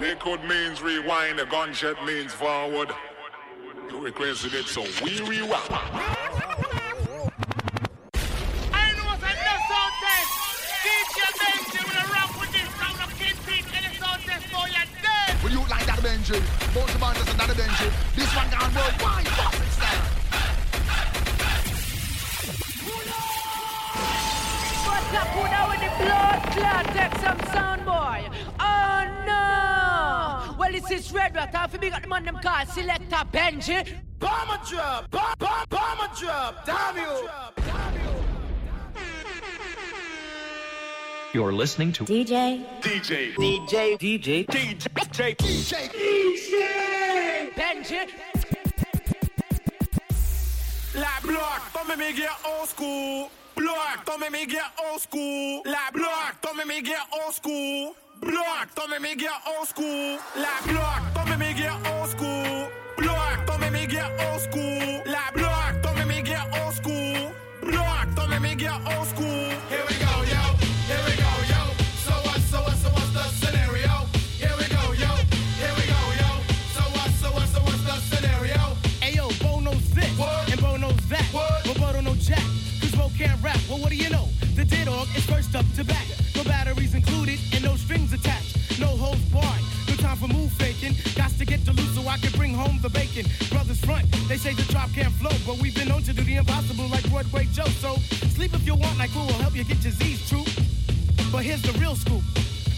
Liquid means rewind, a gunshot means forward. You requested it, so we rewind. I know what's on the sound test. DJ Benji. Both the band is another Benji. This one gone worldwide. Fucking style. What's up, who with the blood clot? Take some sound, boy. No! Well, this is Red Rat. Half of me got the man them called Selector Benji. Bomber drop, bomb, bomb, bomber drop. Damn you. You're listening to DJ. DJ. DJ. DJ. DJ. DJ. DJ. DJ Benji. La block, don't make me get old school. Block, don't make me get old school. La block, don't make me get old school. Block, don't make me get old school. La block, don't make me get old school. Block, don't make me get old school. La block, don't make me get old school. Block, don't make me get old school. The dog is first up to back. No batteries included and no strings attached. No holds barred. No time for move faking. Got to get the loot so I can bring home the bacon. Brothers front, they say the drop can't flow, but we've been known to do the impossible like Broadway Joe. So sleep if you want, like who will help you get your Z's true. But here's the real scoop.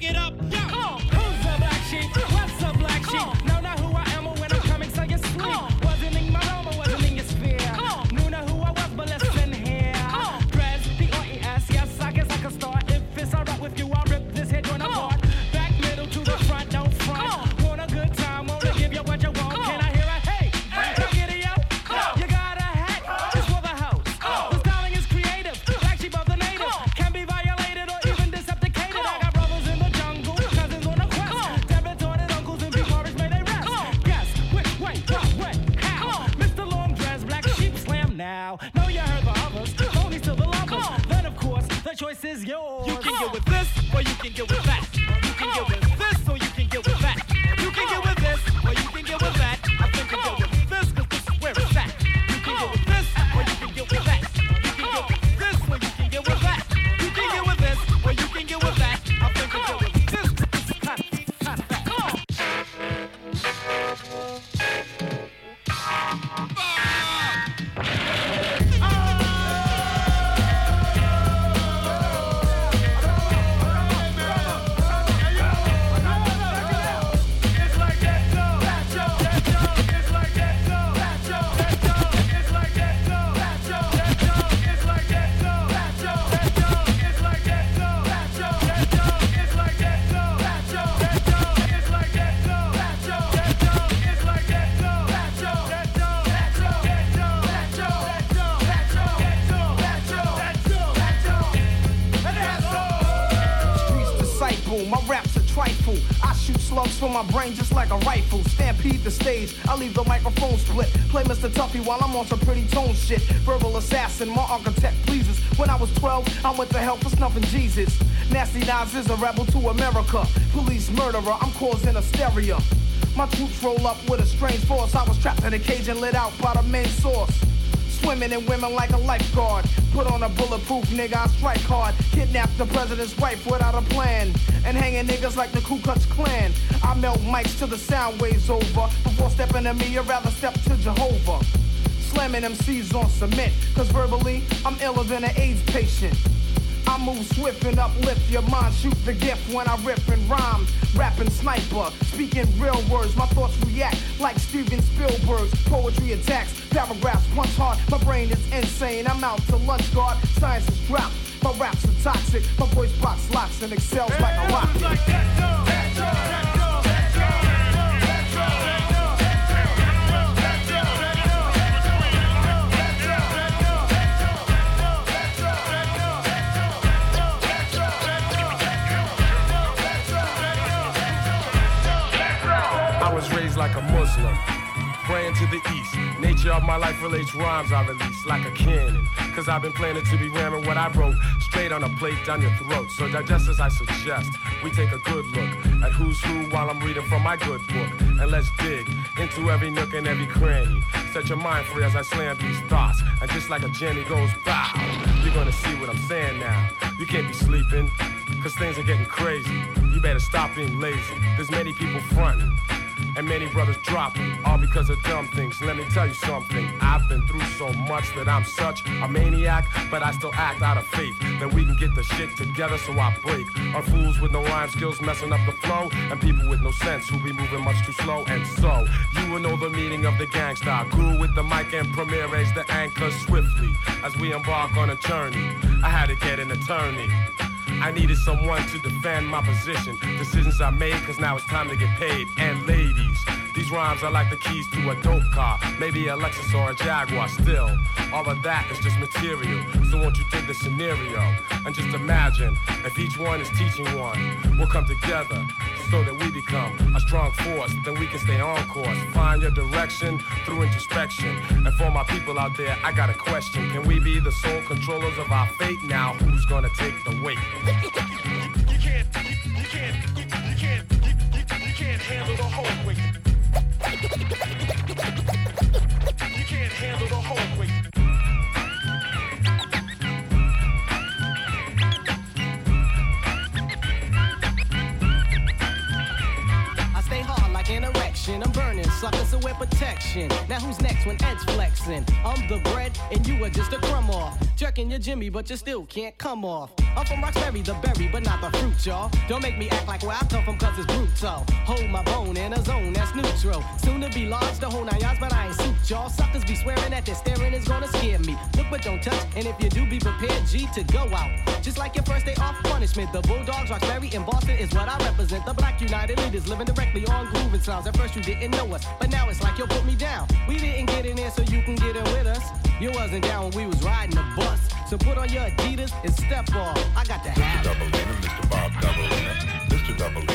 Pick it up. Heard the others, only to the lovers. Then of course, the choice is yours. You can get with this or you can get with that. My brain just like a rifle. Stampede the stage, I leave the microphone split. Play Mr. Tuffy while I'm on some pretty tone shit. Verbal assassin, my architect pleases. When I was 12, I went to hell for snuffing Jesus. Nasty Nas is a rebel to America. Police murderer, I'm causing hysteria. My troops roll up with a strange force. I was trapped in a cage and lit out by the main source. Swimming in women like a lifeguard. Put on a bulletproof nigga, I strike hard. Kidnap the president's wife without a plan. And hanging niggas like the Ku Klux Klan. I melt mics till the sound waves over. Before stepping to me, I'd rather step to Jehovah. Slamming MCs on cement. Cause verbally, I'm iller than an AIDS patient. I move swift and uplift your mind. Shoot the gift when I rip and rhyme. Rapping sniper, speaking real words. My thoughts react like Steven Spielberg's poetry attacks. Paragraphs punch hard, my brain is insane. I'm out to lunch guard, science is dropped. My raps are toxic, my voice box locks and excels like a rocket. I to the east. Nature of my life relates rhymes I release like a cannon. Cause I've been planning to be ramming what I wrote straight on a plate down your throat. So digest as I suggest, we take a good look at who's who while I'm reading from my good book. And let's dig into every nook and every cranny. Set your mind free as I slam these thoughts. And just like a Jenny goes bow, you're gonna see what I'm saying now. You can't be sleeping, cause things are getting crazy. You better stop being lazy. There's many people fronting and many brothers dropping, all because of dumb things. Let me tell you something. I've been through so much that I'm such a maniac, but I still act out of faith that we can get the shit together. So I break on fools with no rhyme skills messing up the flow, and people with no sense who be moving much too slow. And so you will know the meaning of the Gang Starr. Grew with the mic and Premier raised the anchor swiftly as we embark on a journey. I had to get an attorney. I needed someone to defend my position. Decisions I made, cause now it's time to get paid. And ladies, these rhymes are like the keys to a dope car. Maybe a Lexus or a Jaguar. Still, all of that is just material. So won't you think the scenario? And just imagine if each one is teaching one. We'll come together so that we become a strong force. Then we can stay on course. Find your direction through introspection. And for my people out there, I got a question. Can we be the sole controllers of our fate? Now, who's gonna take the weight? You can't, you can't, you can't, you can't, handle the whole weight. You can't handle the whole weight. Suckers, so wear protection. Now who's next when Ed's flexing? I'm the bread and you are just a crumb off. Jerking your Jimmy, but you still can't come off. I'm from Roxbury, the berry, but not the fruit, y'all. Don't make me act like where I come from, cause it's brutal. Hold my bone in a zone that's neutral. Soon to be large, the whole nine yards, but I ain't suit y'all. Suckers be swearing that their staring is gonna scare me. Look but don't touch, and if you do, be prepared, G, to go out. Just like your first day off punishment. The Bulldogs, Roxbury, and Boston is what I represent. The Black United Leaders living directly on grooving sounds. At first you didn't know us, but now it's like you'll put me down. We didn't get in there so you can get in with us. You wasn't down when we was riding the bus. So put on your Adidas and step off. I got the hat. Double Mr. Bob Double Mr. Double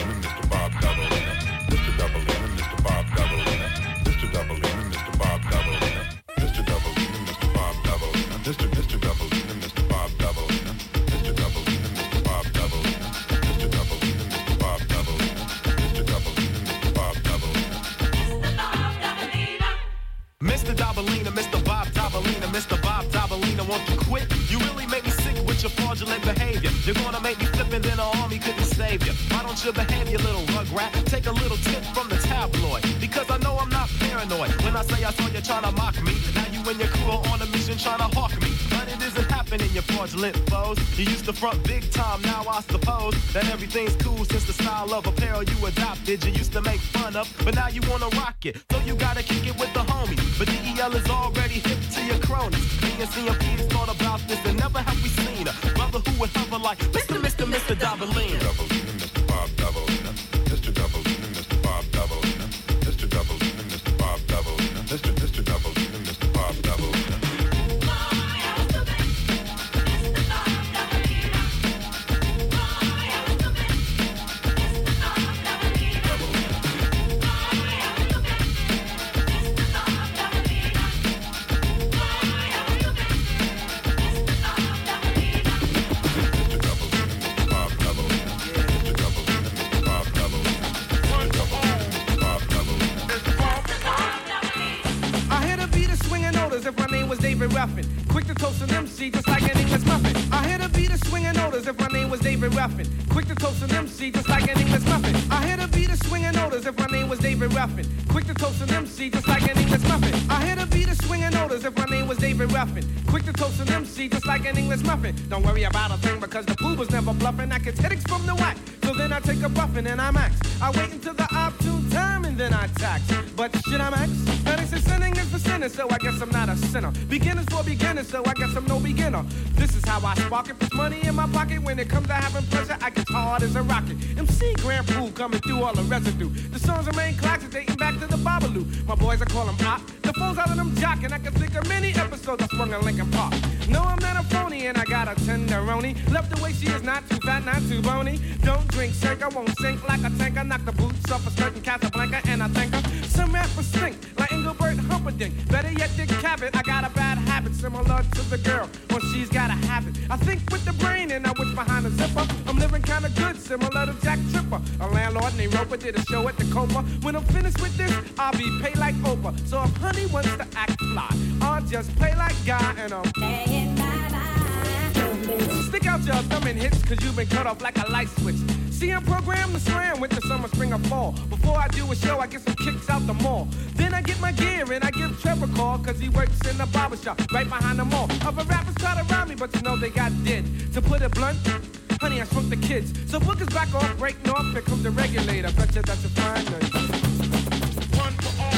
Dobalina, Mr. Bob Dobalina, Mr. Bob Dobalina, won't you quit? You really make me sick with your fraudulent behavior. You're gonna make me flip and then the army couldn't save you. Why don't you behave, you little rugrat? Take a little tip from the tabloid. Because I know I'm not paranoid. When I say I saw you trying to mock me, now you and your crew are on a mission trying to hawk me. But it isn't happening, you fraudulent foes. You used to front big time, now I suppose that everything's cool since the style of apparel you adopted. You used to make fun of, but now you wanna rock it. So you gotta kick it with the homies. But DEL is already hip to your cronies. Me and CMP's thought about this and never have we seen a brother who would hover like Mr. Mr. Mr. Dobalina. In Mr. Bob I wait until the opportune time and then I tax. But should I max? That is sinning is for sinners, so I guess I'm not a sinner. Beginners for beginners, so I guess I'm no beginner. This is how I spark it. Put money in my pocket. When it comes to having pleasure, I get hard as a rocket. MC Grand Puba coming through all the residue. The songs remain classics dating back to the Babalu. My boys, I call them op. Out them jocking. I can think of many episodes I sprung in Lincoln Park. No, I'm not a phony, and I got a tenderoni. Love the way she is not too fat, not too bony. Don't drink, shake, I won't sink like a tanker. Knock the boots off a skirt in Casablanca, and I thank her. Some rappers stink like Engelbert Humperdinck. Better yet, Dick Cavett. I got a bad habit similar to the girl when she's got a habit. I think with the brain, and I wish behind the zipper. I'm living kinda good, similar to Jack Tripper. A landlord named Roper did a show at the Copa. When I'm finished with this, I'll be paid like Oprah. So if honey wants to act fly, I'll just play like guy and I'm paying bye-bye. Stick out your thumb and hits, cause you've been cut off like a light switch. See, I'm programmed to slam with the summer, spring, or fall. Before I do a show, I get some kicks out the mall. Then I get my gear and I give Trevor a call, cause he works in the barber shop right behind the mall. Other rappers try to rob me, but you know they got dead. To put it blunt, honey, I shrunk the kids. So book is back off, break north, here comes the regulator. Bet you that's a fine night. One for all,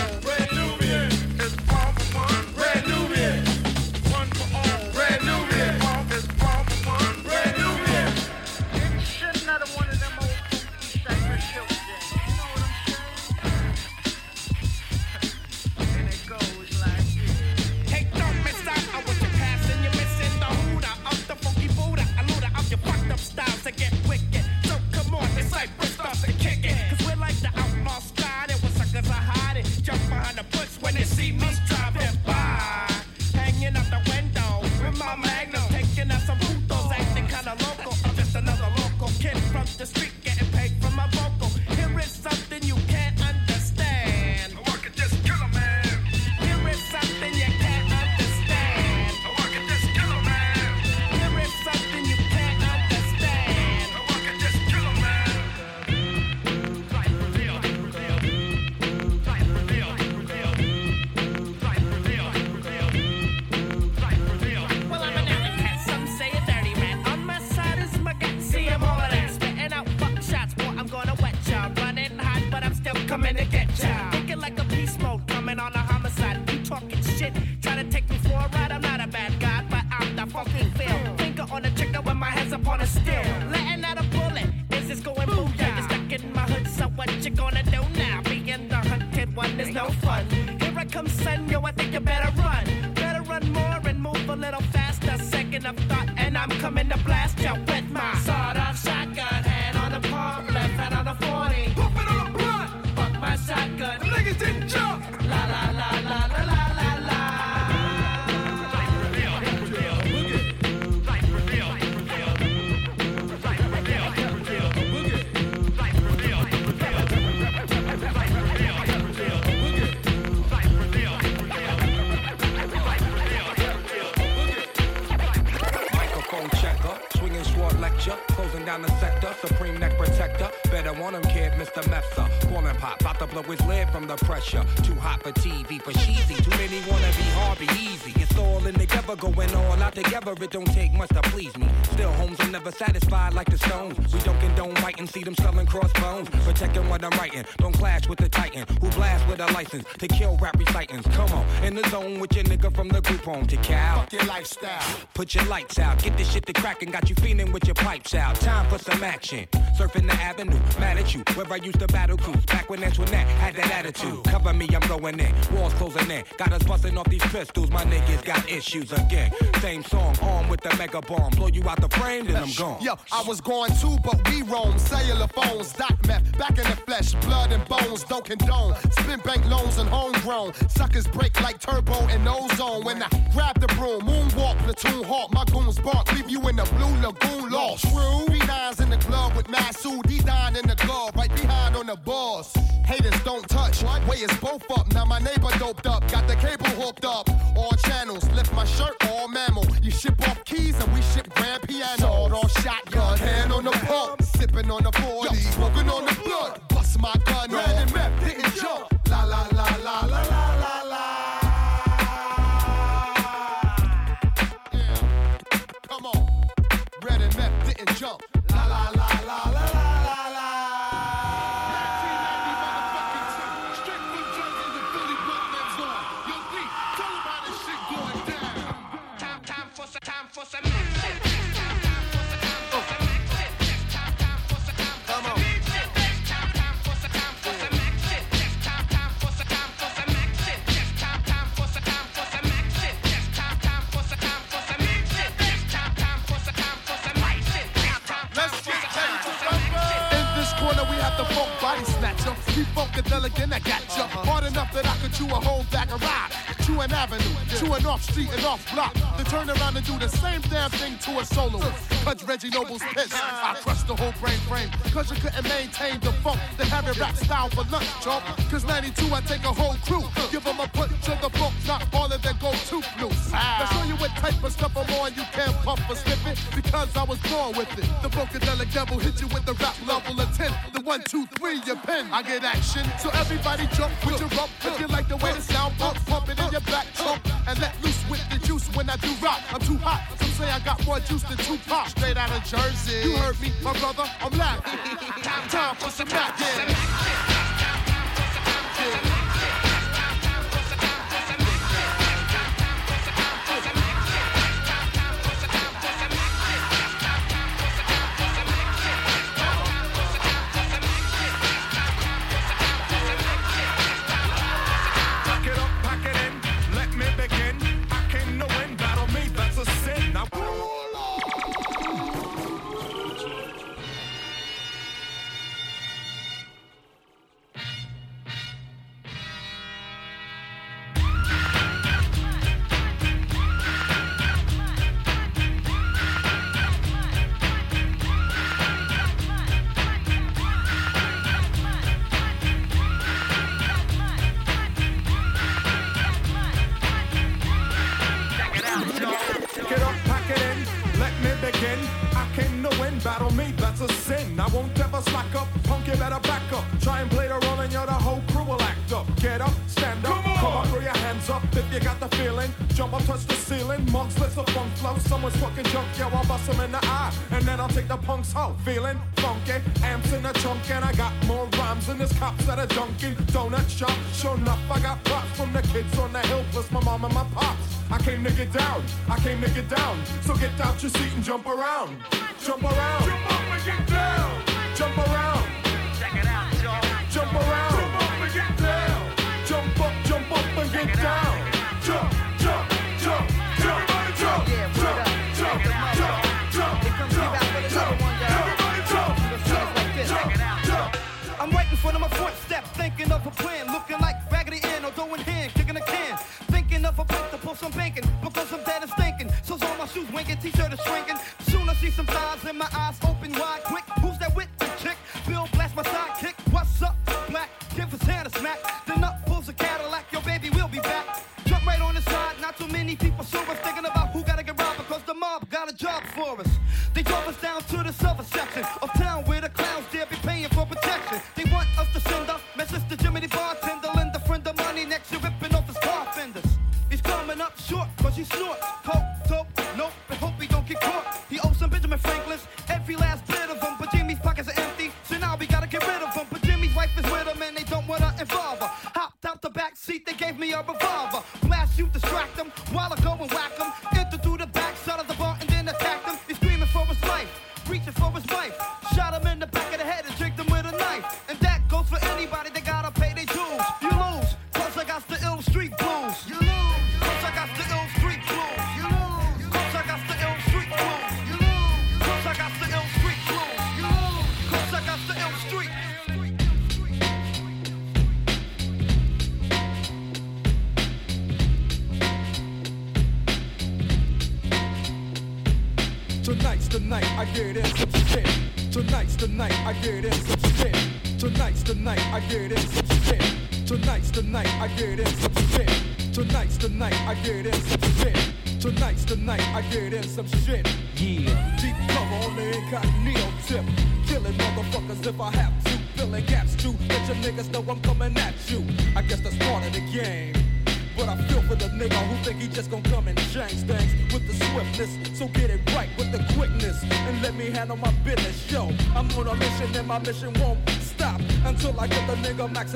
Too hot for TV, for cheesy. Too many wanna be hard, be easy. It's all in together, going all out together. It don't take much to please me. Still, homes are never satisfied like the Stones. We don't condone biting, see them selling crossbones. Protecting what I'm writing, don't clash with with a license to kill rap recitants. Come on, in the zone with your nigga from the group home to Cal. Fuck your lifestyle. Put your lights out, get this shit to crackin', got you feeling with your pipes out. Time for some action. Surfing the avenue, mad at you, where I used to battle cruise. Back when Antoinette had that attitude. Cover me, I'm going in. Walls closing in. Got us busting off these pistols, my niggas got issues again. Same song, armed with the mega bomb. Blow you out the frame, then I'm gone. Yo, I was going too, but we roam. Cellular phones, dot meth, back in the flesh, blood and bones, don't condone. Spin bank loans and homegrown. Suckers break like turbo and ozone. When I grab the broom, moonwalk, platoon hawk, my goons bark, leave you in the blue lagoon lost. True. B9's in the club with Masu, D9 in the glove, right behind on the boss. Haters don't touch, way is both up. Now my neighbor doped up, got the cable hooked up. All channels, lift my shirt, all mammal. You ship off keys and we ship grand piano. Sawed off shotgun, hand on the pump, sipping on the 40, smoking on the blood. Bust my gun, and jump. Keep funkadelic and I got you uh-huh. Hard enough that I could chew a whole bag of ride. Chew an avenue, chew an off street and off block. Then turn around and do the same damn thing to a solo. Punch Reggie Noble's piss. I crush the whole brain frame. Cause you couldn't maintain the funk, the heavy rap style for lunch, chump. Cause 92, I take a whole crew. Give them a punch of the book, not all of them go too loose. Ah. I show you what type of stuff I'm on, you can't puff or slip it. Because I was born with it. The vocadelic devil hit you with the rap level of 10. The one, two, three, your pen. I get action, so everybody jump with your rump. If you like the way the sound pump, pump it in your back trunk. And let loose with the juice when I do rock. I'm too hot. Some say I got more juice than two pop. Straight out of Jersey. You heard me, my brother, I'm laughing. time, time for some action. to the surface.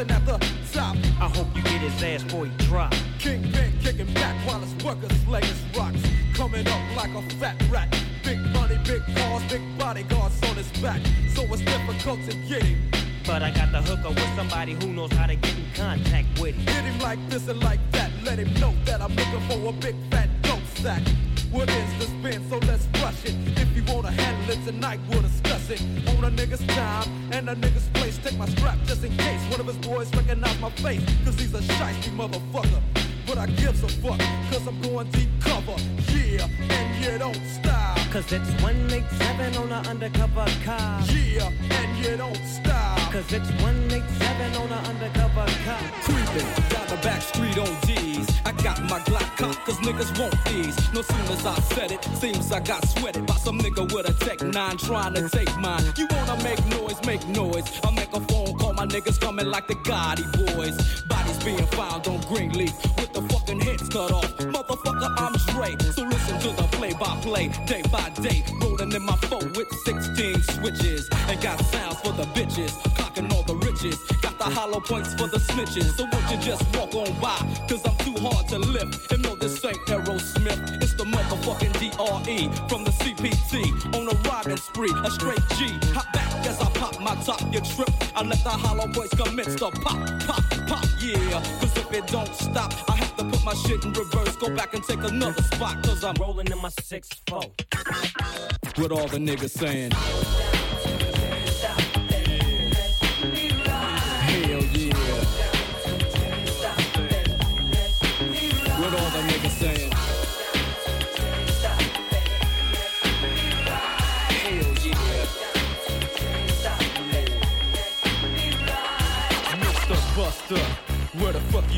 Nigga 9 trying to take mine. You wanna make noise, make noise. I'll make a phone call, my niggas coming like the Gotti boys. Bodies being found on Greenleaf with the fucking heads cut off. Motherfucker, I'm Dre. So listen to the play by play, day by day. Rolling in my phone with 16 switches. And got sounds for the bitches, clocking all the riches. Got the hollow points for the snitches. So On a riding spree, a straight G. Hop back as I pop my top, you trip. I let the hollow points commence to pop, pop, pop, yeah. Cause if it don't stop, I have to put my shit in reverse. Go back and take another spot. Cause I'm Rolling in my 6-4. with all the niggas saying.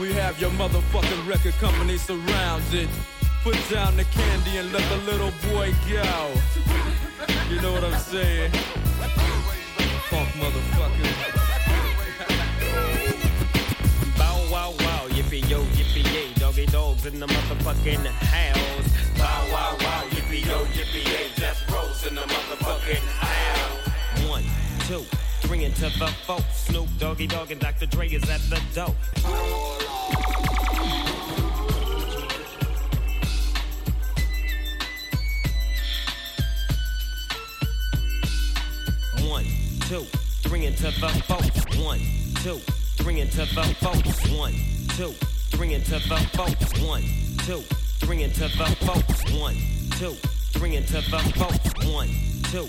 We have your motherfucking record company surrounded. Put down the candy and let the little boy go. You know what I'm saying? Funk motherfucker. Bow wow wow, yippee yo, yippee yay, doggy dogs in the motherfucking house. Bow wow wow, yippee yo, yippee yay, death rolls in the motherfucking house. One, two, three into the four. Snoop Doggy Dogg and Dr. Dre is at the door. One, two, three into the four. One, two, three into the four. One, two, three into the four. One, two, three into the four. One, two, three into the four. One, two,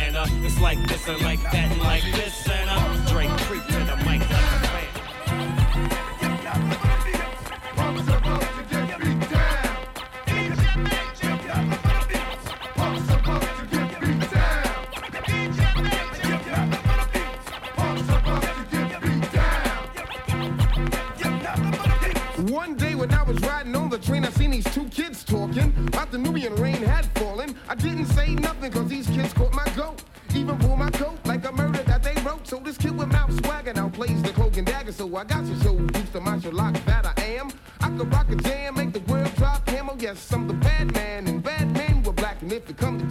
Santa. It's like this and like that and like this, Santa. Dre creep to the mic like One day when I was riding on the train, I seen these two kids talking about the Nubian rain had fallen. I didn't say nothing cause these kids caught I got to show you some martial lock that I am. I could rock a jam, make the world drop camo. Yes, I'm the bad man, and bad men were black. And if it come to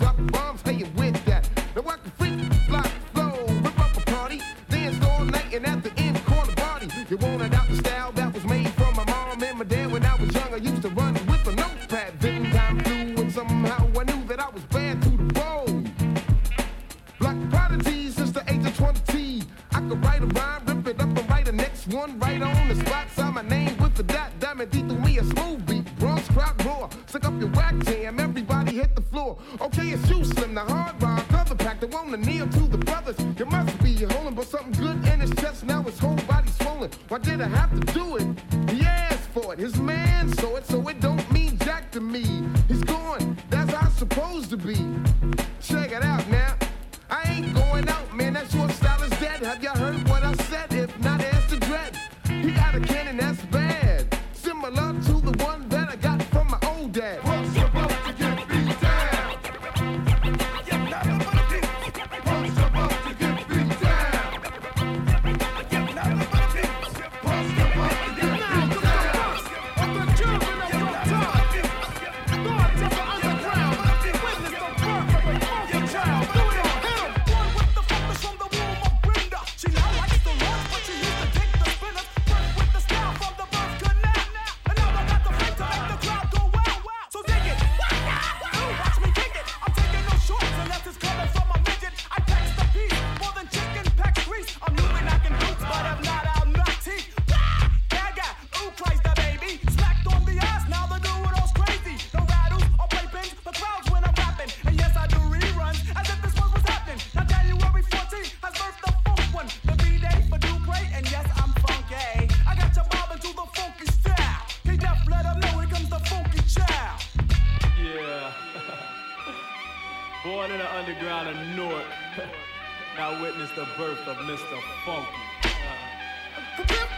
Born in the underground of Newark, I witnessed the birth of Mr. Funky. Uh.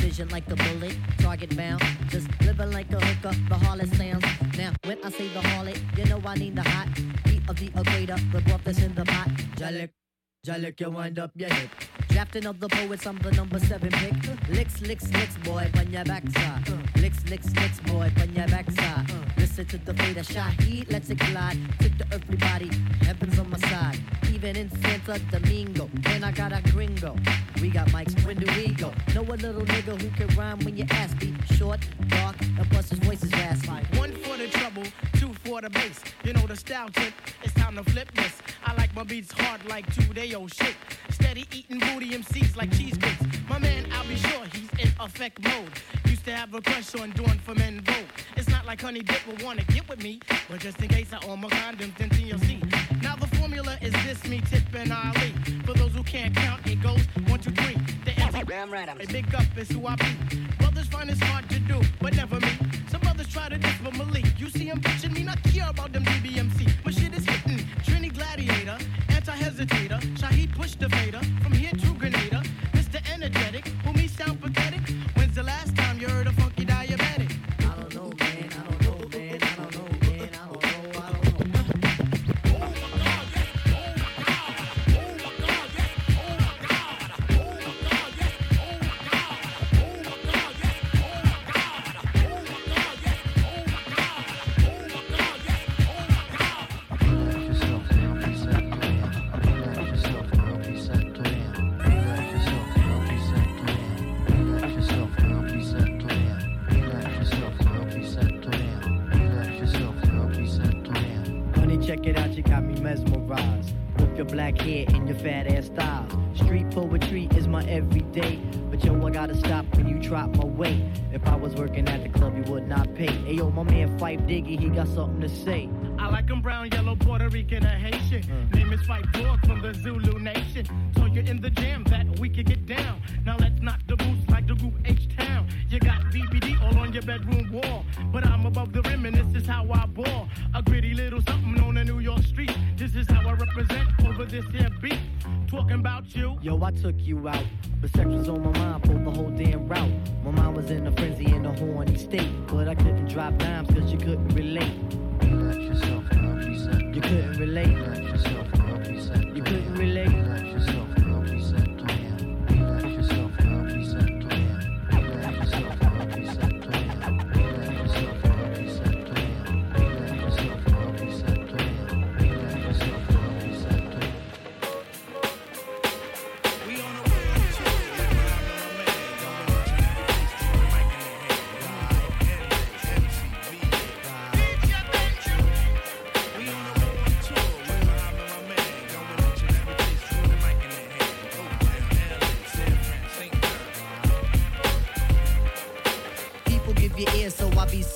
Agent like a bullet, target bound. Just living like a hooker, the harlot sounds. Now, when I say the harlot, you know I need the hot heat of the equator, the broth that's in the pot. Jalik, Jalik, you wind up your hip. Drafting of the poets, I'm the number seven pick. Licks, licks, licks, boy, on your backside. Licks, licks, licks, boy, on your backside. Listen to the fate of Shaheed, let's it glide. Tip to everybody, heaven's on my side. Even in Santo Domingo, and I got a gringo. We got mics, when do we go? Know a little nigga who can rhyme when you ask me. Short, dark, and plus his voice is raspy. One for the trouble, two bass. You know the style tip, it's time to flip this. I like my beats hard like two day old shit. Steady eating booty MCs like cheesecakes. My man, I'll be sure he's in effect mode. Used to have a crush on doing for men vote. It's not like Honey Dip will wanna get with me, but just in case I own my condoms, then TLC. Now the formula is this, me, Tip, and Ali. For those who can't count, it goes one, two, three. The Damn right, I'm a big up is who I be. Brothers find it's hard to do, but never me. Some brothers try to diss for Malik. You see him bitching me, not care about them DBMC. My shit is hitting. Trini Gladiator, anti-hesitator. Shaheed push the fader. From here to he got something to say. I like 'em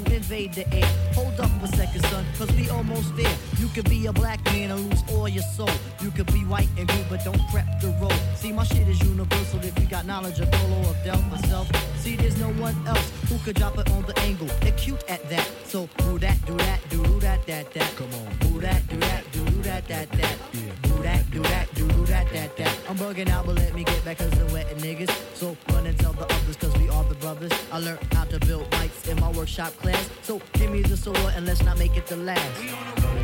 who invade the air. Hold up a second, son, cause we almost there. You could be a black man and lose all your soul. You could be white and blue, but don't prep the road. See, my shit is universal if you got knowledge of Polo or Del myself. See, there's no one else who could drop it on the angle. They're cute at that. So do that, do that, do that, that, that. Come on. Do that, do that, do that, that, that. That, do that, do that, that, that. I'm bugging out, but let me get back cause I'm wetting niggas. So run and tell the others cause we are the brothers. I learned how to build mics in my workshop class. So give me the sword and let's not make it the last.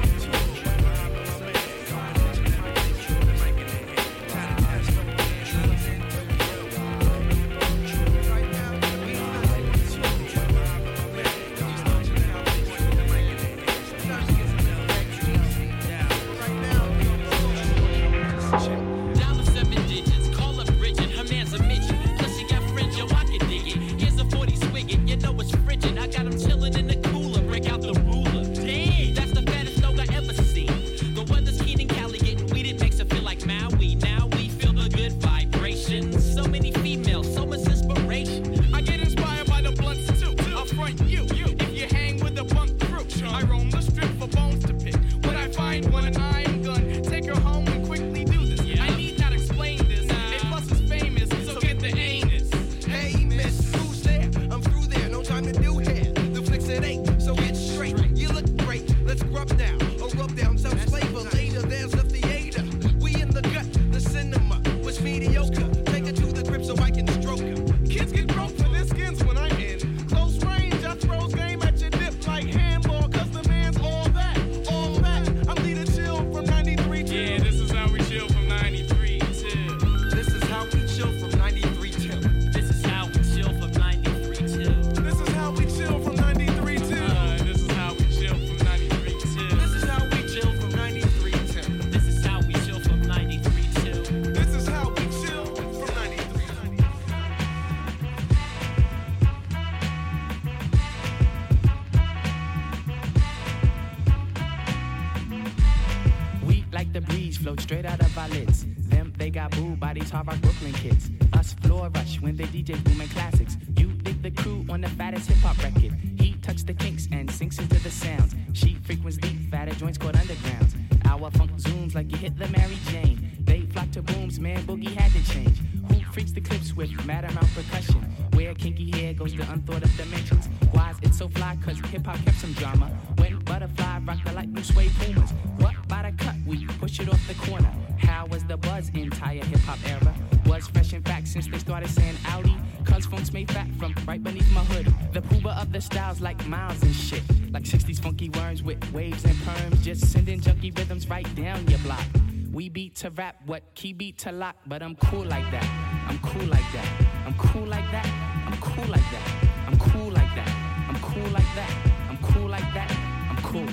These hard rock Brooklyn kids. Us floor rush when they DJ booming classics. You dig the crew on the fattest hip hop record. He touch the kinks and sinks into the sounds. She frequents deep, fatter joints called undergrounds. Our funk zooms like you hit the Mary Jane. They flock to booms, man, boogie had to change. Who freaks the clips with mad amount percussion? Where kinky hair goes to unthought of dimensions. Why is it so fly? Cause hip hop kept some drama. When butterfly rock the light blue suede pumas. What by the cut? We push it off the corner. How was the buzz entire hip hop era? Was fresh in fact since they started saying Audi. Cuz funk's made fat from right beneath my hood. The pooba of the styles like miles and shit. Like 60s funky worms with waves and perms. Just sending junky rhythms right down your block. We beat to rap, what key beat to lock, but I'm cool like that. I'm cool like that. I'm cool like that. I'm cool like that. I'm cool like that. I'm cool like that. I'm cool like that. I'm cool.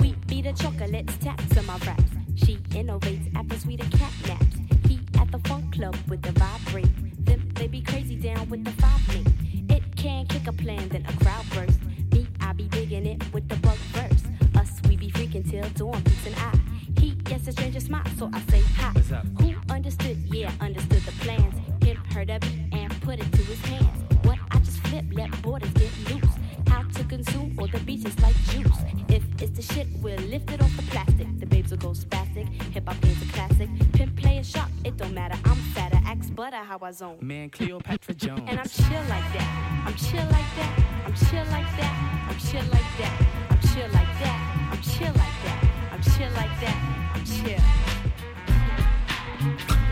We be the chocolates, taps on my raps. She innovates after sweeter cat naps. He at the funk club with the vibrate. Them they be crazy down with the five link. It can kick a plan, then a crowd burst. Me, I be digging it with the bug verse. Us, we be freaking till dawn, peace and I. He gets a stranger smile, so I say hi. Who understood? Yeah, understood the plans. Him heard of it and put it to his hands. What I just flip, let borders get loose. How to consume all the beaches like juice. If it's the shit, we'll lift it off the plastic. The babes will go spastic. Hip hop is a classic. Pimp play a shot, it don't matter. I'm fatter, axe butter how I zone. Man, Cleopatra Jones. And I'm chill like that. I'm chill like that. I'm chill like that. I'm chill like that. I'm chill like that. I'm chill like that. I'm chill like that. I'm chill.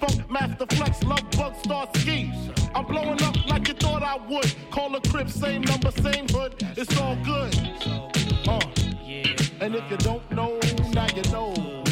Funkmaster Flex, Lovebug, Star Ski. I'm blowing up like you thought I would. Call a crib, same number, same hood. It's all good. Uh. And if you don't know, now you know,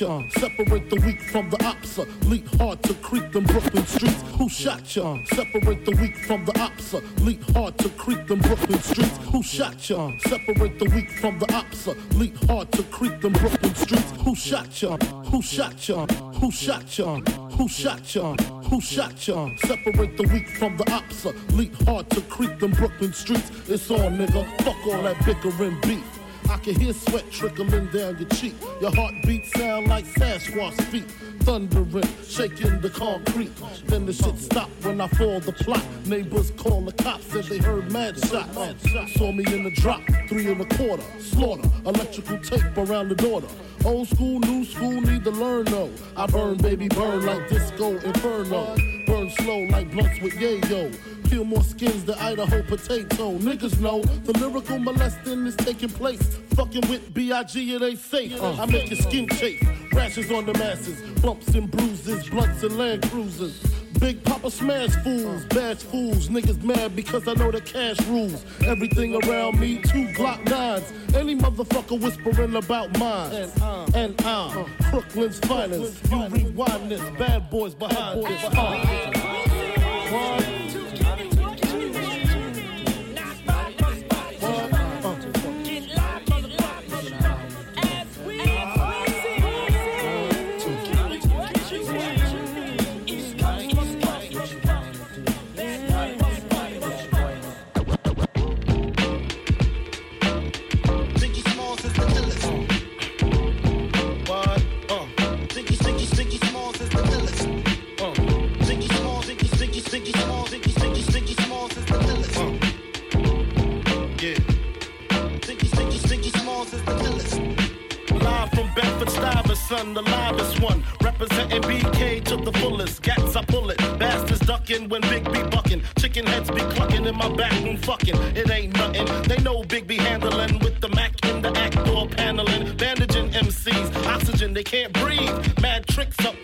ya? Separate the weak from the opsa. Leap hard to creep them Brooklyn streets. Who shot ya? Separate the weak from the opsa. Leap hard to creep them Brooklyn streets. Who shot ya? Separate the weak from the opsa. Leap hard to creep them Brooklyn streets. Who shot ya? Who shot ya? Who shot ya? Who shot ya? Who shot ya? Separate the weak from the opsa. Leap hard to creep them Brooklyn streets. It's on, nigga. Fuck all that bickering beef. I can hear sweat trickling down your cheek. Your heartbeat sound like Sasquatch feet. Thundering, shaking the concrete. Then the shit stop when I fall the plot. Neighbors call the cops, said they heard mad shots. Saw me in the drop, three and a quarter. Slaughter, electrical tape around the daughter. Old school, new school, need to learn though. I burn, baby, burn like disco inferno. Burn slow like blunts with yayo. Peel more skins than Idaho potato. Niggas know the lyrical molesting is taking place. Fucking with B.I.G. it ain't safe. I make your skin chafe. Rashes on the masses. Bumps and bruises. Blunts and land cruisers. Big Papa smash fools, bash fools, niggas mad because I know the cash rules. Everything around me, two Glock nines. Any motherfucker whispering about mine. And I'm Brooklyn's finest. You rewind this, bad boys behind this. Uh. One. Stuyvesant, the livest one. Representing BK to the fullest. Gats, I pull it. Bastards ducking when Big B bucking. Chicken heads be clucking in my back room fucking. It ain't nothing. They know Big B handling with the Mac in the act door paneling. Bandaging MCs. Oxygen, they can't breathe. Mad tricks up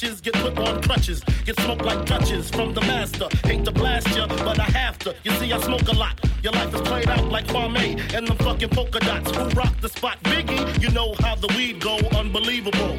get put on crutches. Get smoked like Dutches from the master. Hate to blast ya, but I have to. You see, I smoke a lot. Your life is played out like Kwame and them fucking polka dots. Who rock the spot? Biggie, you know how the weed go. Unbelievable.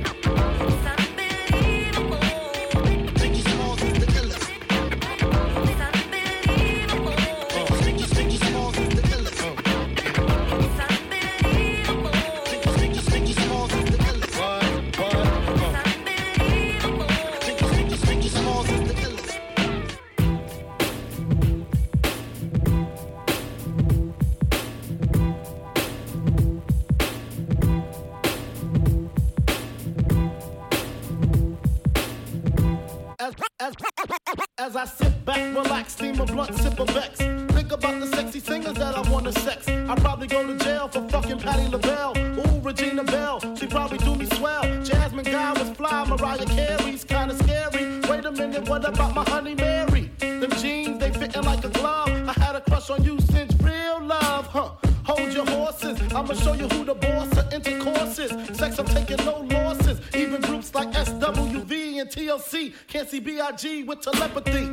B.I.G. with telepathy.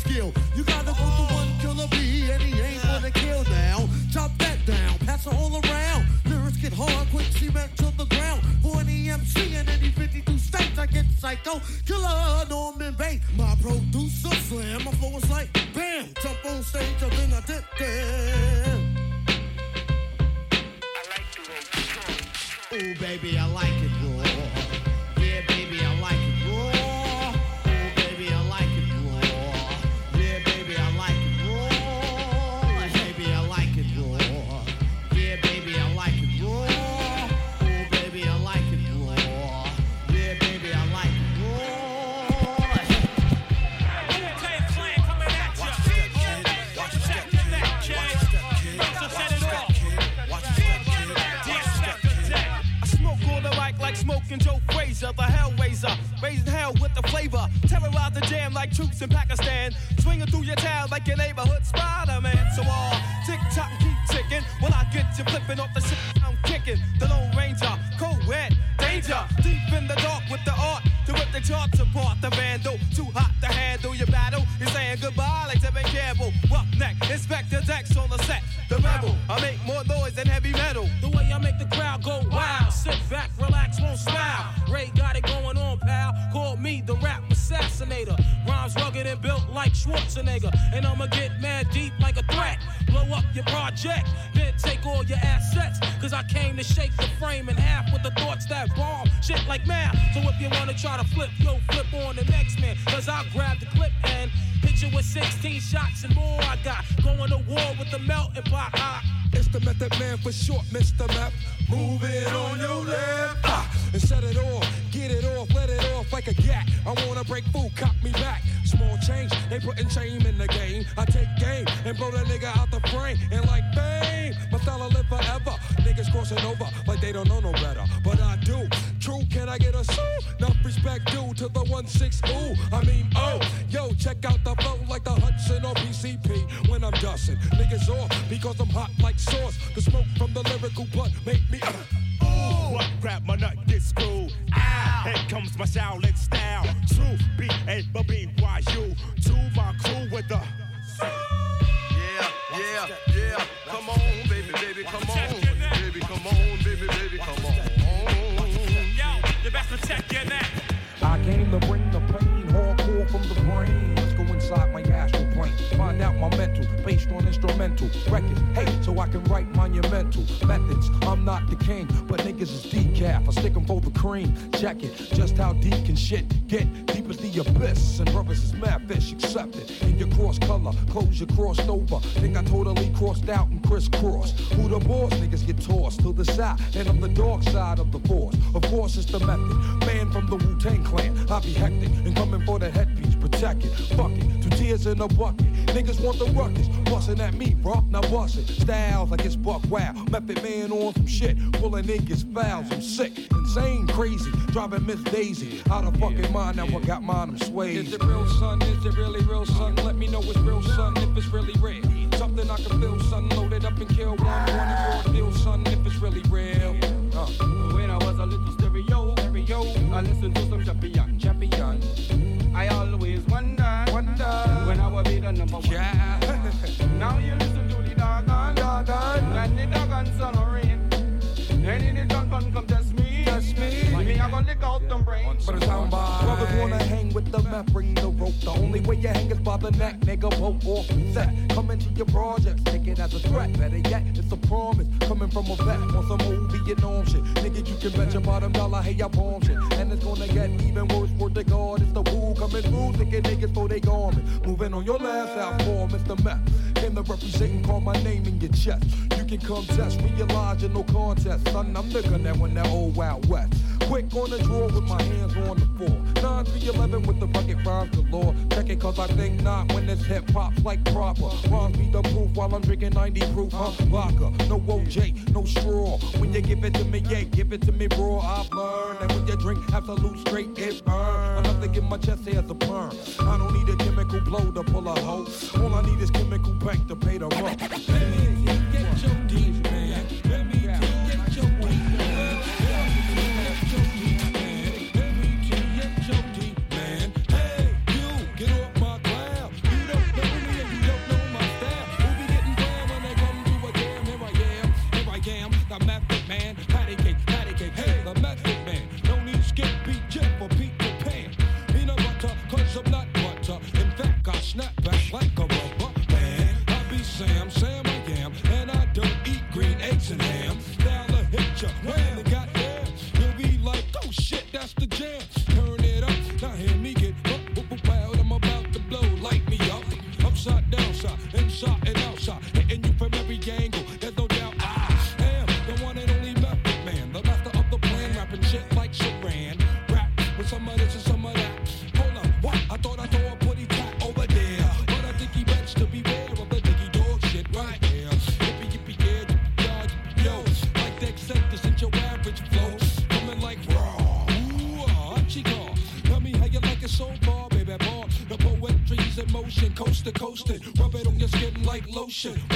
skill. You gotta go to one killer bee, and he ain't gonna kill now. Chop that down, pass it all around. Lyrics get hard, quick cement to the ground. For an EMC in any 52 states, I get psycho killer Norman Bates. My producer slam, my flow is like bam. Jump on stage Think I totally crossed out and crisscrossed. Who the boss? Niggas get tossed to the side. And I'm the dark side of the force. Of course, it's the method. Man from the Wu Tang clan. I be hectic and coming for the headpiece. Protect it, fuck it. Two tears in a bucket. Niggas want the ruckus. Bustin' at me, bro. Now bust it. Styles like it's buck wow. Method man on some shit. Pulling niggas fouls. I'm sick, insane, crazy. Driving Miss Daisy. Out of fucking mind. Now I got mine, I'm swayed. Is it real, son? Is it really real, son? Let me know it's real, son, if it's really real. Something I can feel, son. Load it up and kill one. 24 deal, son, if it's really real. Uh. When I was a little stereo, stereo, I listened to some champion, champion. I always wonder, wonder when I will be the number one. Yeah. now you listen to the doggone, doggone, and the doggone sun rain. Any the doggone come test me, test me. Me I gonna lick out them brains. But it's sound by. Brothers wanna hang with the map, bring the rope. The only way you hang is by the neck, nigga. Vote off the set. Come into your projects, take it as a threat. Better yet, it's a promise. Coming from a vet on some old Vietnam shit. Nigga, you can bet your bottom dollar, hey, I bomb shit. And it's gonna get even worse for the God. It's the Wu coming through, thinking niggas for they garment. Moving on your last out for Mr. Meth. Came to represent and call my name in your chest. You can come test, realize you're no contest. Son, I'm the gun that went that old Wild West. Quick on the with my hands on the floor. 9 3 11 with the bucket rhymes galore. Check it cause I think not when it's hip hop like proper. Rhymes be the proof while I'm drinking 90 proof, huh? Vodka, no OJ, no straw. When you give it to me, yeah, give it to me raw. I've learned that when you drink Absolut straight, it burn. Enough to get my chest hair a perm. I don't need a chemical blow to pull a hoe. All I need is chemical bank to pay the rent. Me get your deep, snap back like a rubber band. I be Sam, Sam shoot.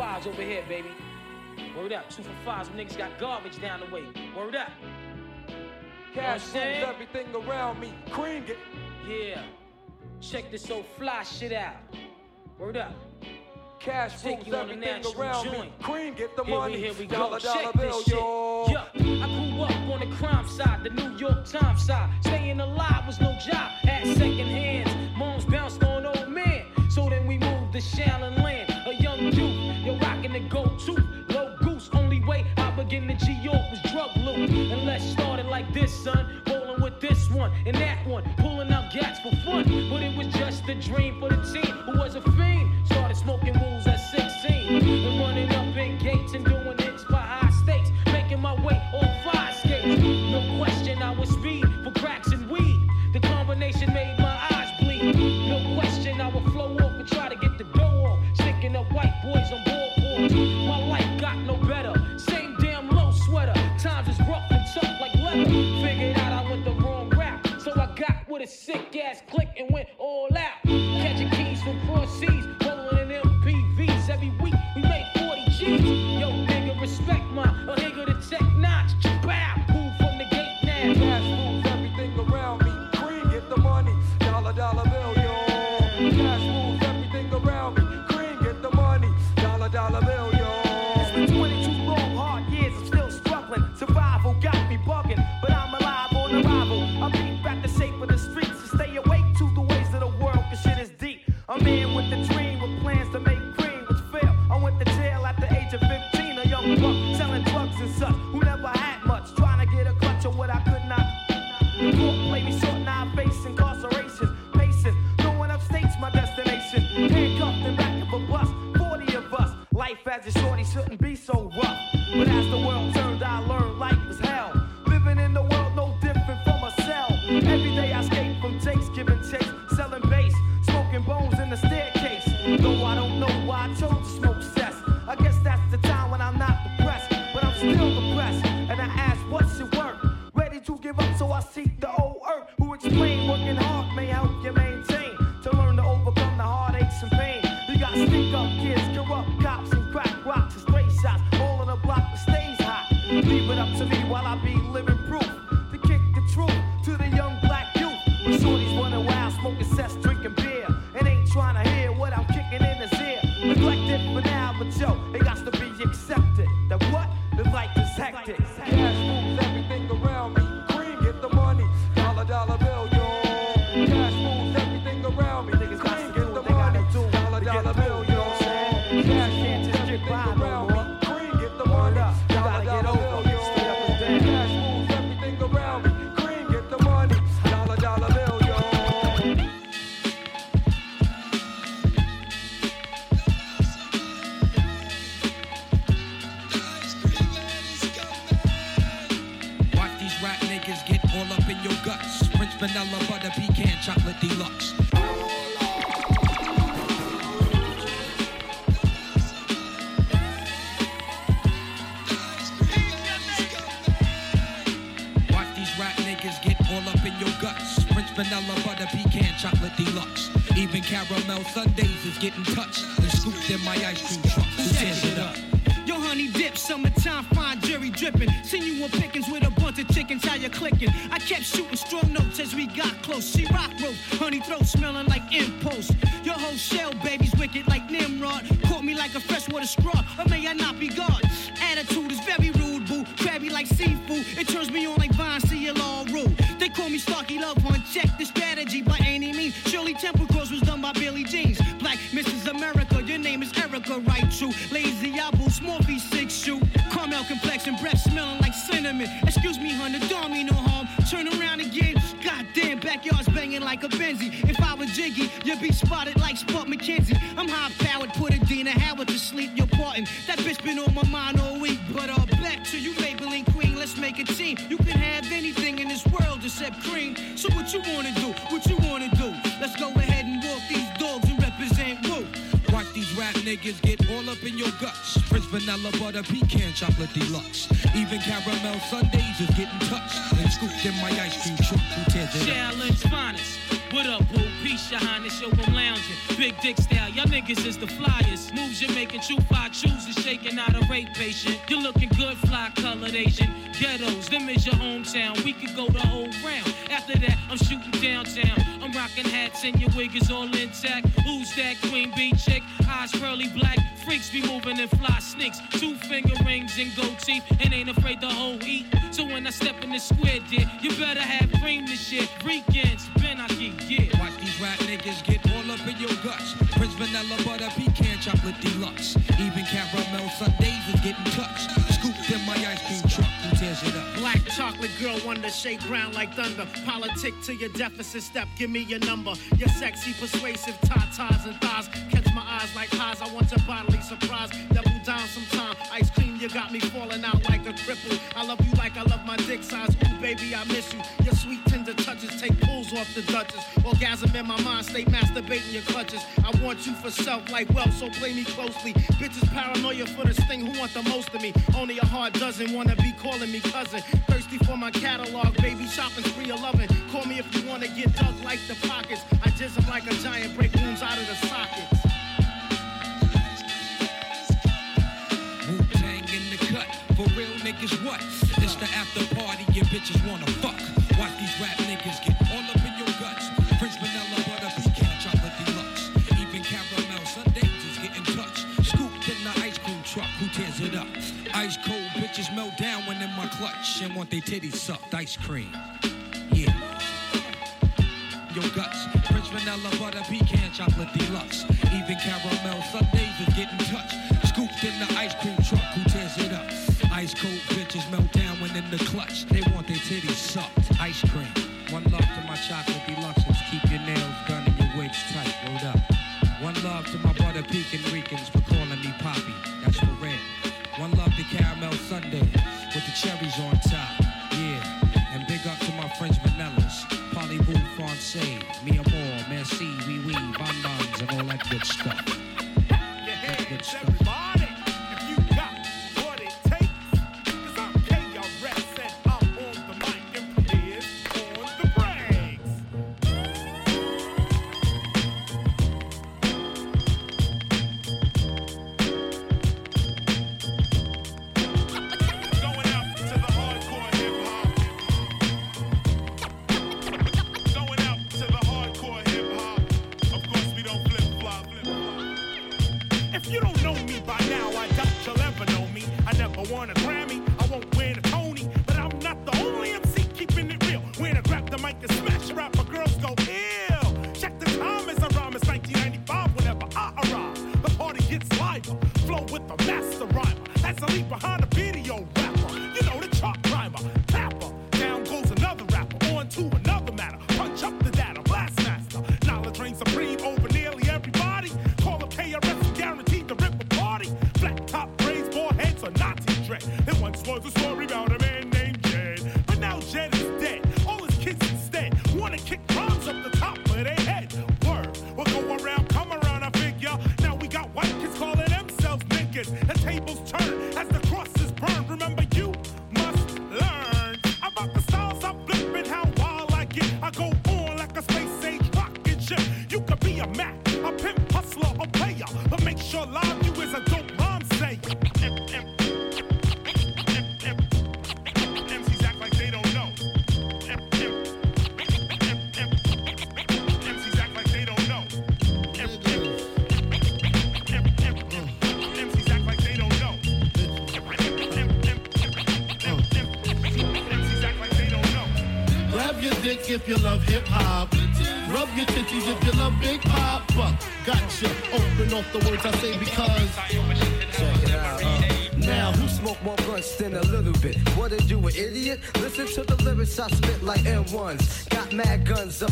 fives over here, baby. Word up, two for fives. Some niggas got garbage down the way. Word up. Cash rules everything around me. Cream it. Yeah. Check this old fly shit out. Word up. Cash rules everything around joint. me. Cream, get the here money. We, here we go. Dollar, Check dollar this bill, shit. Yo. Yeah. I grew up on the crime side, the New York Times side. Staying alive was no job. Had second hands. Moms bounced on old men. So then we moved to Shaolin this, son. Rolling with this one and that one. Pulling out gats for fun. But it was just a dream for the team who was a fiend. Started smoking wools at 16. And running up in gates and doing sick ass vanilla, niggas get all up in your guts. French vanilla, butter, pecan, chocolate deluxe. Even caramel sundaes is getting touched and scooped in my ice cream truck. Who tears it? Challenge finest. What up, boo? Peace, your highness, yo, I'm lounging. Big dick style, y'all niggas is the flyers. Moves you're making, true five chooses, shaking out a rape patient. You're looking good, fly colored Asian. Ghettos, them is your hometown. We could go the whole round. After that, I'm shooting downtown. I'm rocking hats and your wig is all intact. Who's that queen bee chick? Eyes pearly black. Freaks be moving and fly sneaks. Two finger rings and gold teeth. And ain't afraid to whole eat. So when I step in the square, dear, you better have cream this shit. Weekends, Benaki, yeah. Watch these rap niggas get all up in your guts. Prince vanilla, butter, pecan, chocolate deluxe. Even caramel sundaes is getting touched. Scooped in my ice cream truck. Who tears it up? Black chocolate girl, wonder shake ground like thunder. Politic to your deficit step, give me your number. Your sexy, persuasive tatas and thighs. Catch my eyes like highs, I want your bodily surprise. Double down sometime. Ice cream, you got me falling out like a cripple. I love you like I love my dick size. Baby, I miss you. Your sweet, tender touches take pulls off the Duchess. Orgasm in my mind, stay masturbating your clutches. I want you for self like wealth, so play me closely. Bitches paranoia for this thing, who want the most of me? Only a dozen wanna be calling me cousin. Thirsty for my catalog, baby, shopping spree 11. Call me if you wanna get dug like the pockets. I jizz 'em like a giant, break wounds out of the sockets. Wu Tang in the cut. For real niggas, what? Your bitches wanna fuck. Watch these rap niggas get all up in your guts. Prince vanilla, butter, pecan, chocolate deluxe. Even caramel sundaes is getting touched. Scooped in the ice cream truck. Who tears it up? Ice cold bitches melt down when in my clutch and want their titties sucked. Ice cream. Yeah. Your guts. Prince vanilla, butter, pecan, chocolate deluxe. Even caramel sundaes If you don't know me by now, I doubt you'll ever know me. I never won a Grammy, I won't win a Tony, but I'm not the only MC keeping it real. When I grab the mic and smash a rapper, girls go ill. Check the time as I rhyme, it's 1995 whenever I arrive. The party gets liver, flow with the master rhymer. That's a leap behind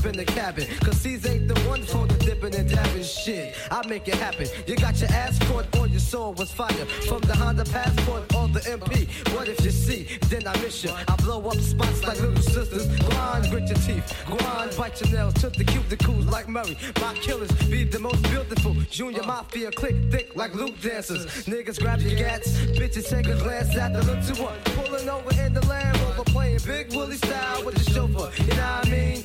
in the cabin. Cause these ain't the ones for the dipping and dabbing shit. I make it happen. You got your ass caught or your soul was fire. From the Honda Passport or the MP. What if you see? Then I miss you. I blow up spots like little sisters. Grind, grit your teeth. Grind, bite your nails. Took the cuticles like Murray. My killers be the most beautiful. Junior Mafia click thick like Luke dancers. Niggas grab your gats. Bitches take a glance at the to one. Pulling over in the Land Rover. Playing Big Willie style with the chauffeur. You know what I mean?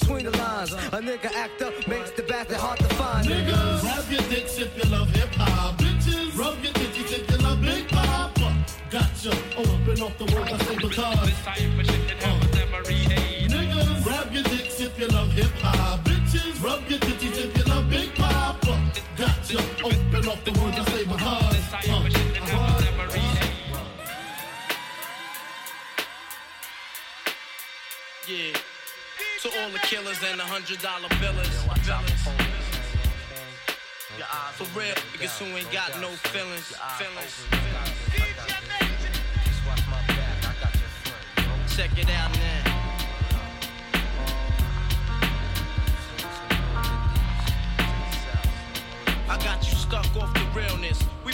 Between the lines. A nigga act up makes the bastard hard to find. Niggas, grab your dicks if you love hip hop. Bitches, rub your titties if you love Big Poppa. Gotcha. Oh, Open off the words I say because. Hundred dollar billers. For real, niggas who ain't got no feelings. Feelings. Check it out now.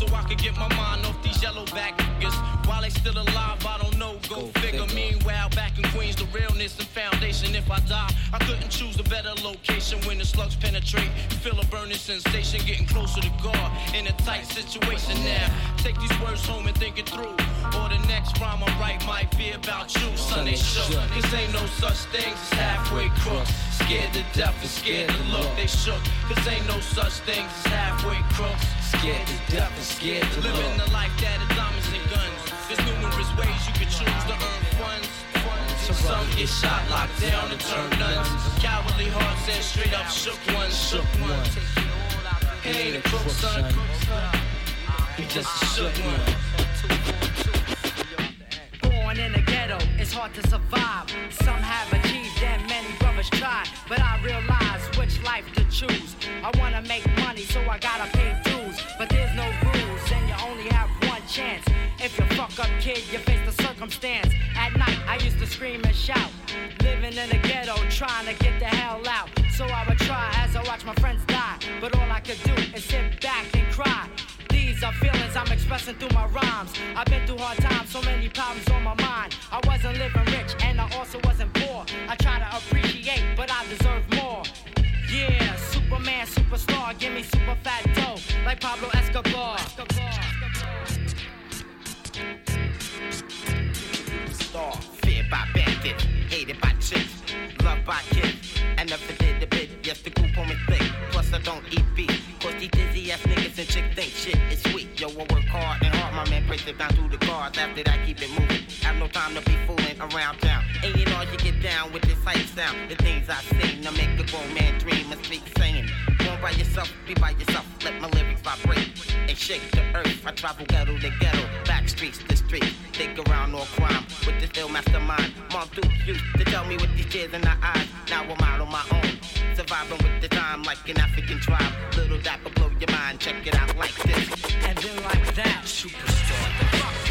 so I could get my mind off these yellow back niggas. While they still alive, I don't know. Go, figure. Meanwhile, back in Queens, the realness and foundation. If I die, I couldn't choose a better location when the slugs penetrate. You feel a burning sensation, getting closer to God. In a tight situation now. Take these words home and think it through. Or the next rhyme I write might be about you. Son, they shook. Cause ain't no such things as halfway crooks. Scared to death and scared to look. They shook. Cause ain't no such things as halfway crooks. Scared to death and scared to look. Living the life that is diamonds and guns. There's numerous ways you can choose to earn funds. Some get shot, locked down, and turn nuns. Cowardly hearts and straight up shook ones, shook ones. He ain't a crook, son. He ah, just a shook one. Born in the ghetto, it's hard to survive. Some have achieved and many brothers tried. But I realize which life to choose. I wanna make money, so I gotta pay up, kid, you face the circumstance. At night, I used to scream and shout. Living in the ghetto, trying to get the hell out. So I would try as I watch my friends die. But all I could do is sit back and cry. These are feelings I'm expressing through my rhymes. I've been through hard times, so many problems on my mind. I wasn't living rich, and I also wasn't poor. I try to appreciate, but I deserve more. Yeah, Superman, superstar, give me super fat dough, like Pablo Escobar. Star, by kids. I never did a bit, yes, the group on me thick. Plus, I don't eat beef. Cause these dizzy ass niggas and chicks think shit is sweet. Yo, I work hard and hard, my man breaks it down through the cards. After that, keep it moving. Have no time to be fooling around town. And you know, you get down with this hype sound. The things I sing, I make a grown man dream and speak singing. Born by yourself, be by yourself. Let my lyrics vibrate and shake the earth. I travel ghetto to ghetto, back streets to street. Think around all crime mastermind. Mom Duke used to tell me with these tears in her eyes. Now I'm out on my own. Surviving with the time like an African tribe. Little will blow your mind. Check it out like this. And then like that, superstar.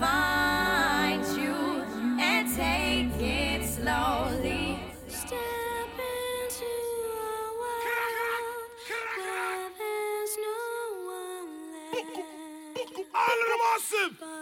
Gonna find you and take it slowly. Step into a world where there's no one left. All of them awesome.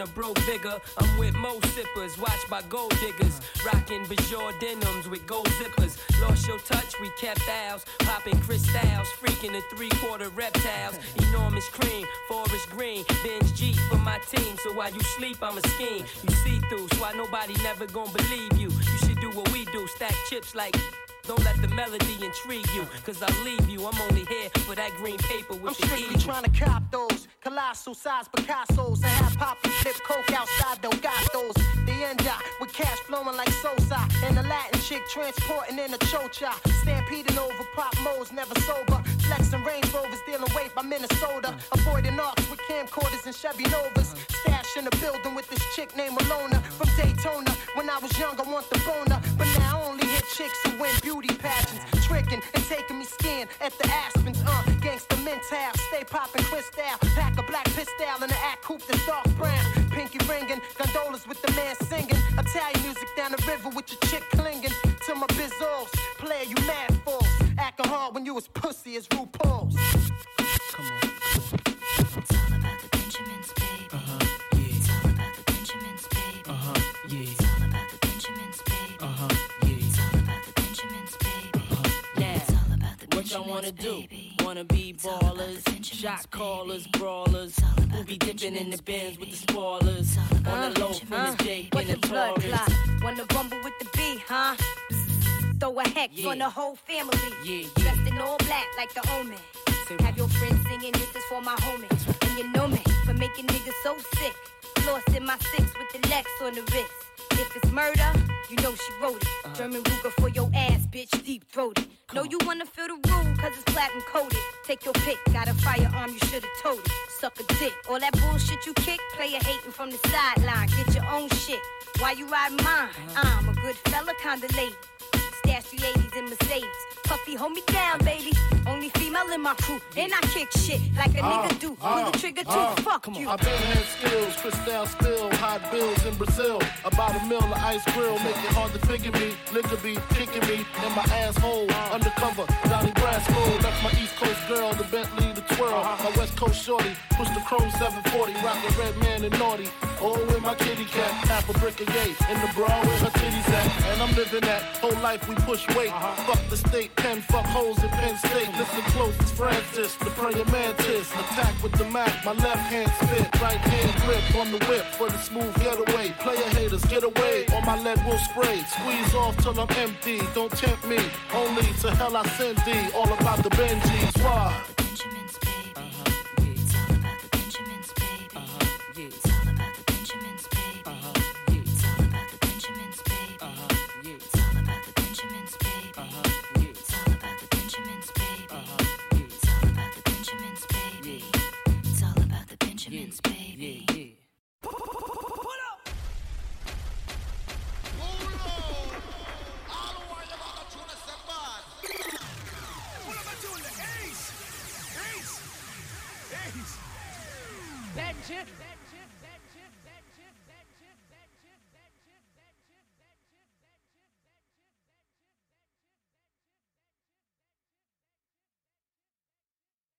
A broke bigger. I'm with mo sippers, watched by gold diggers, rocking Bajor denims with gold zippers. Lost your touch, we kept ours, popping crystals, freaking the three quarter reptiles. Enormous cream, forest green, binge G for my team. So while you sleep, I'm a scheme. You see through, so why nobody never gonna believe you. You should do what we do, stack chips like. Don't let the melody intrigue you, cause I leave you. I'm only here for that green paper with I'm the strictly eagle. trying to cop those colossal size Picassos and have Poppy flip coke outside though got those. The end up with cash flowing like Sosa and the Latin chick transporting in a chocha. Stampeding over pop modes, never sober. Flexing Range Rovers, dealing weight by Minnesota. Avoiding arcs with camcorders and Chevy Novas. Stash in the building with this chick named Alona from Daytona. When I was young, I want the boner, but now only chicks who win beauty pageants. Tricking and taking me skin at the Aspens. Uh, gangsta mental, stay popping crystal. Pack a black pistol in the act coupe that's dark brown. Pinky ringing, gondolas with the man singing. Italian music down the river with your chick clinging to my bizzos. Player, you mad fools. Acting hard when you was pussy as RuPaul's. Come on. Y'all wanna do? Wanna be ballers, shot callers, brawlers, who be dipping in the bins with the spoilers. On the low from the Jake and the blood Taurus. Wanna rumble with the B, huh? Throw a hex Yeah. on the whole family. Yeah, Dressed in all black like the omen. Have your friends singing, this is for my homies. And you know me for making niggas so sick. Lost in my six with the Lex on the wrist. If it's murder, you know she wrote it. Uh-huh. German Luger for your ass, bitch, deep throated. Know you wanna feel the rule, cause it's platinum coated. Take your pick, got a firearm, you should've told it. Suck a dick. All that bullshit you kick, player hating from the sideline. Get your own shit. Why you ride mine? Uh-huh. I'm a good fella, kinda lady. Stash 380s in Mercedes. Puffy, hold me down, baby. Only female in my crew. And I kick shit like a nigga do. Uh, Pull the trigger too. Uh, Fuck you. I've been had skills, crystal spill, hot bills in Brazil. About a mill of ice grill, make it hard to figure me. Liquor be kicking me in my asshole. Undercover, Donnie Brasco. That's my East Coast girl, the Bentley, the twirl. Uh-huh. My West Coast shorty, push the chrome 740, rockin' Redman and naughty. Oh, with my kitty cat, half a brick a gate. In the bra where her titties at. And I'm living that whole life we push weight. Uh-huh. Fuck the state, pen, fuck holes in Penn State. Listen close, it's Francis, the praying mantis. Attack with the Mac, my left hand spit, right hand grip on the whip for the smooth getaway. Player haters, get away, or my lead will spray. Squeeze off till I'm empty, don't tempt me. Only to hell I send thee, all about the Benjis. Why?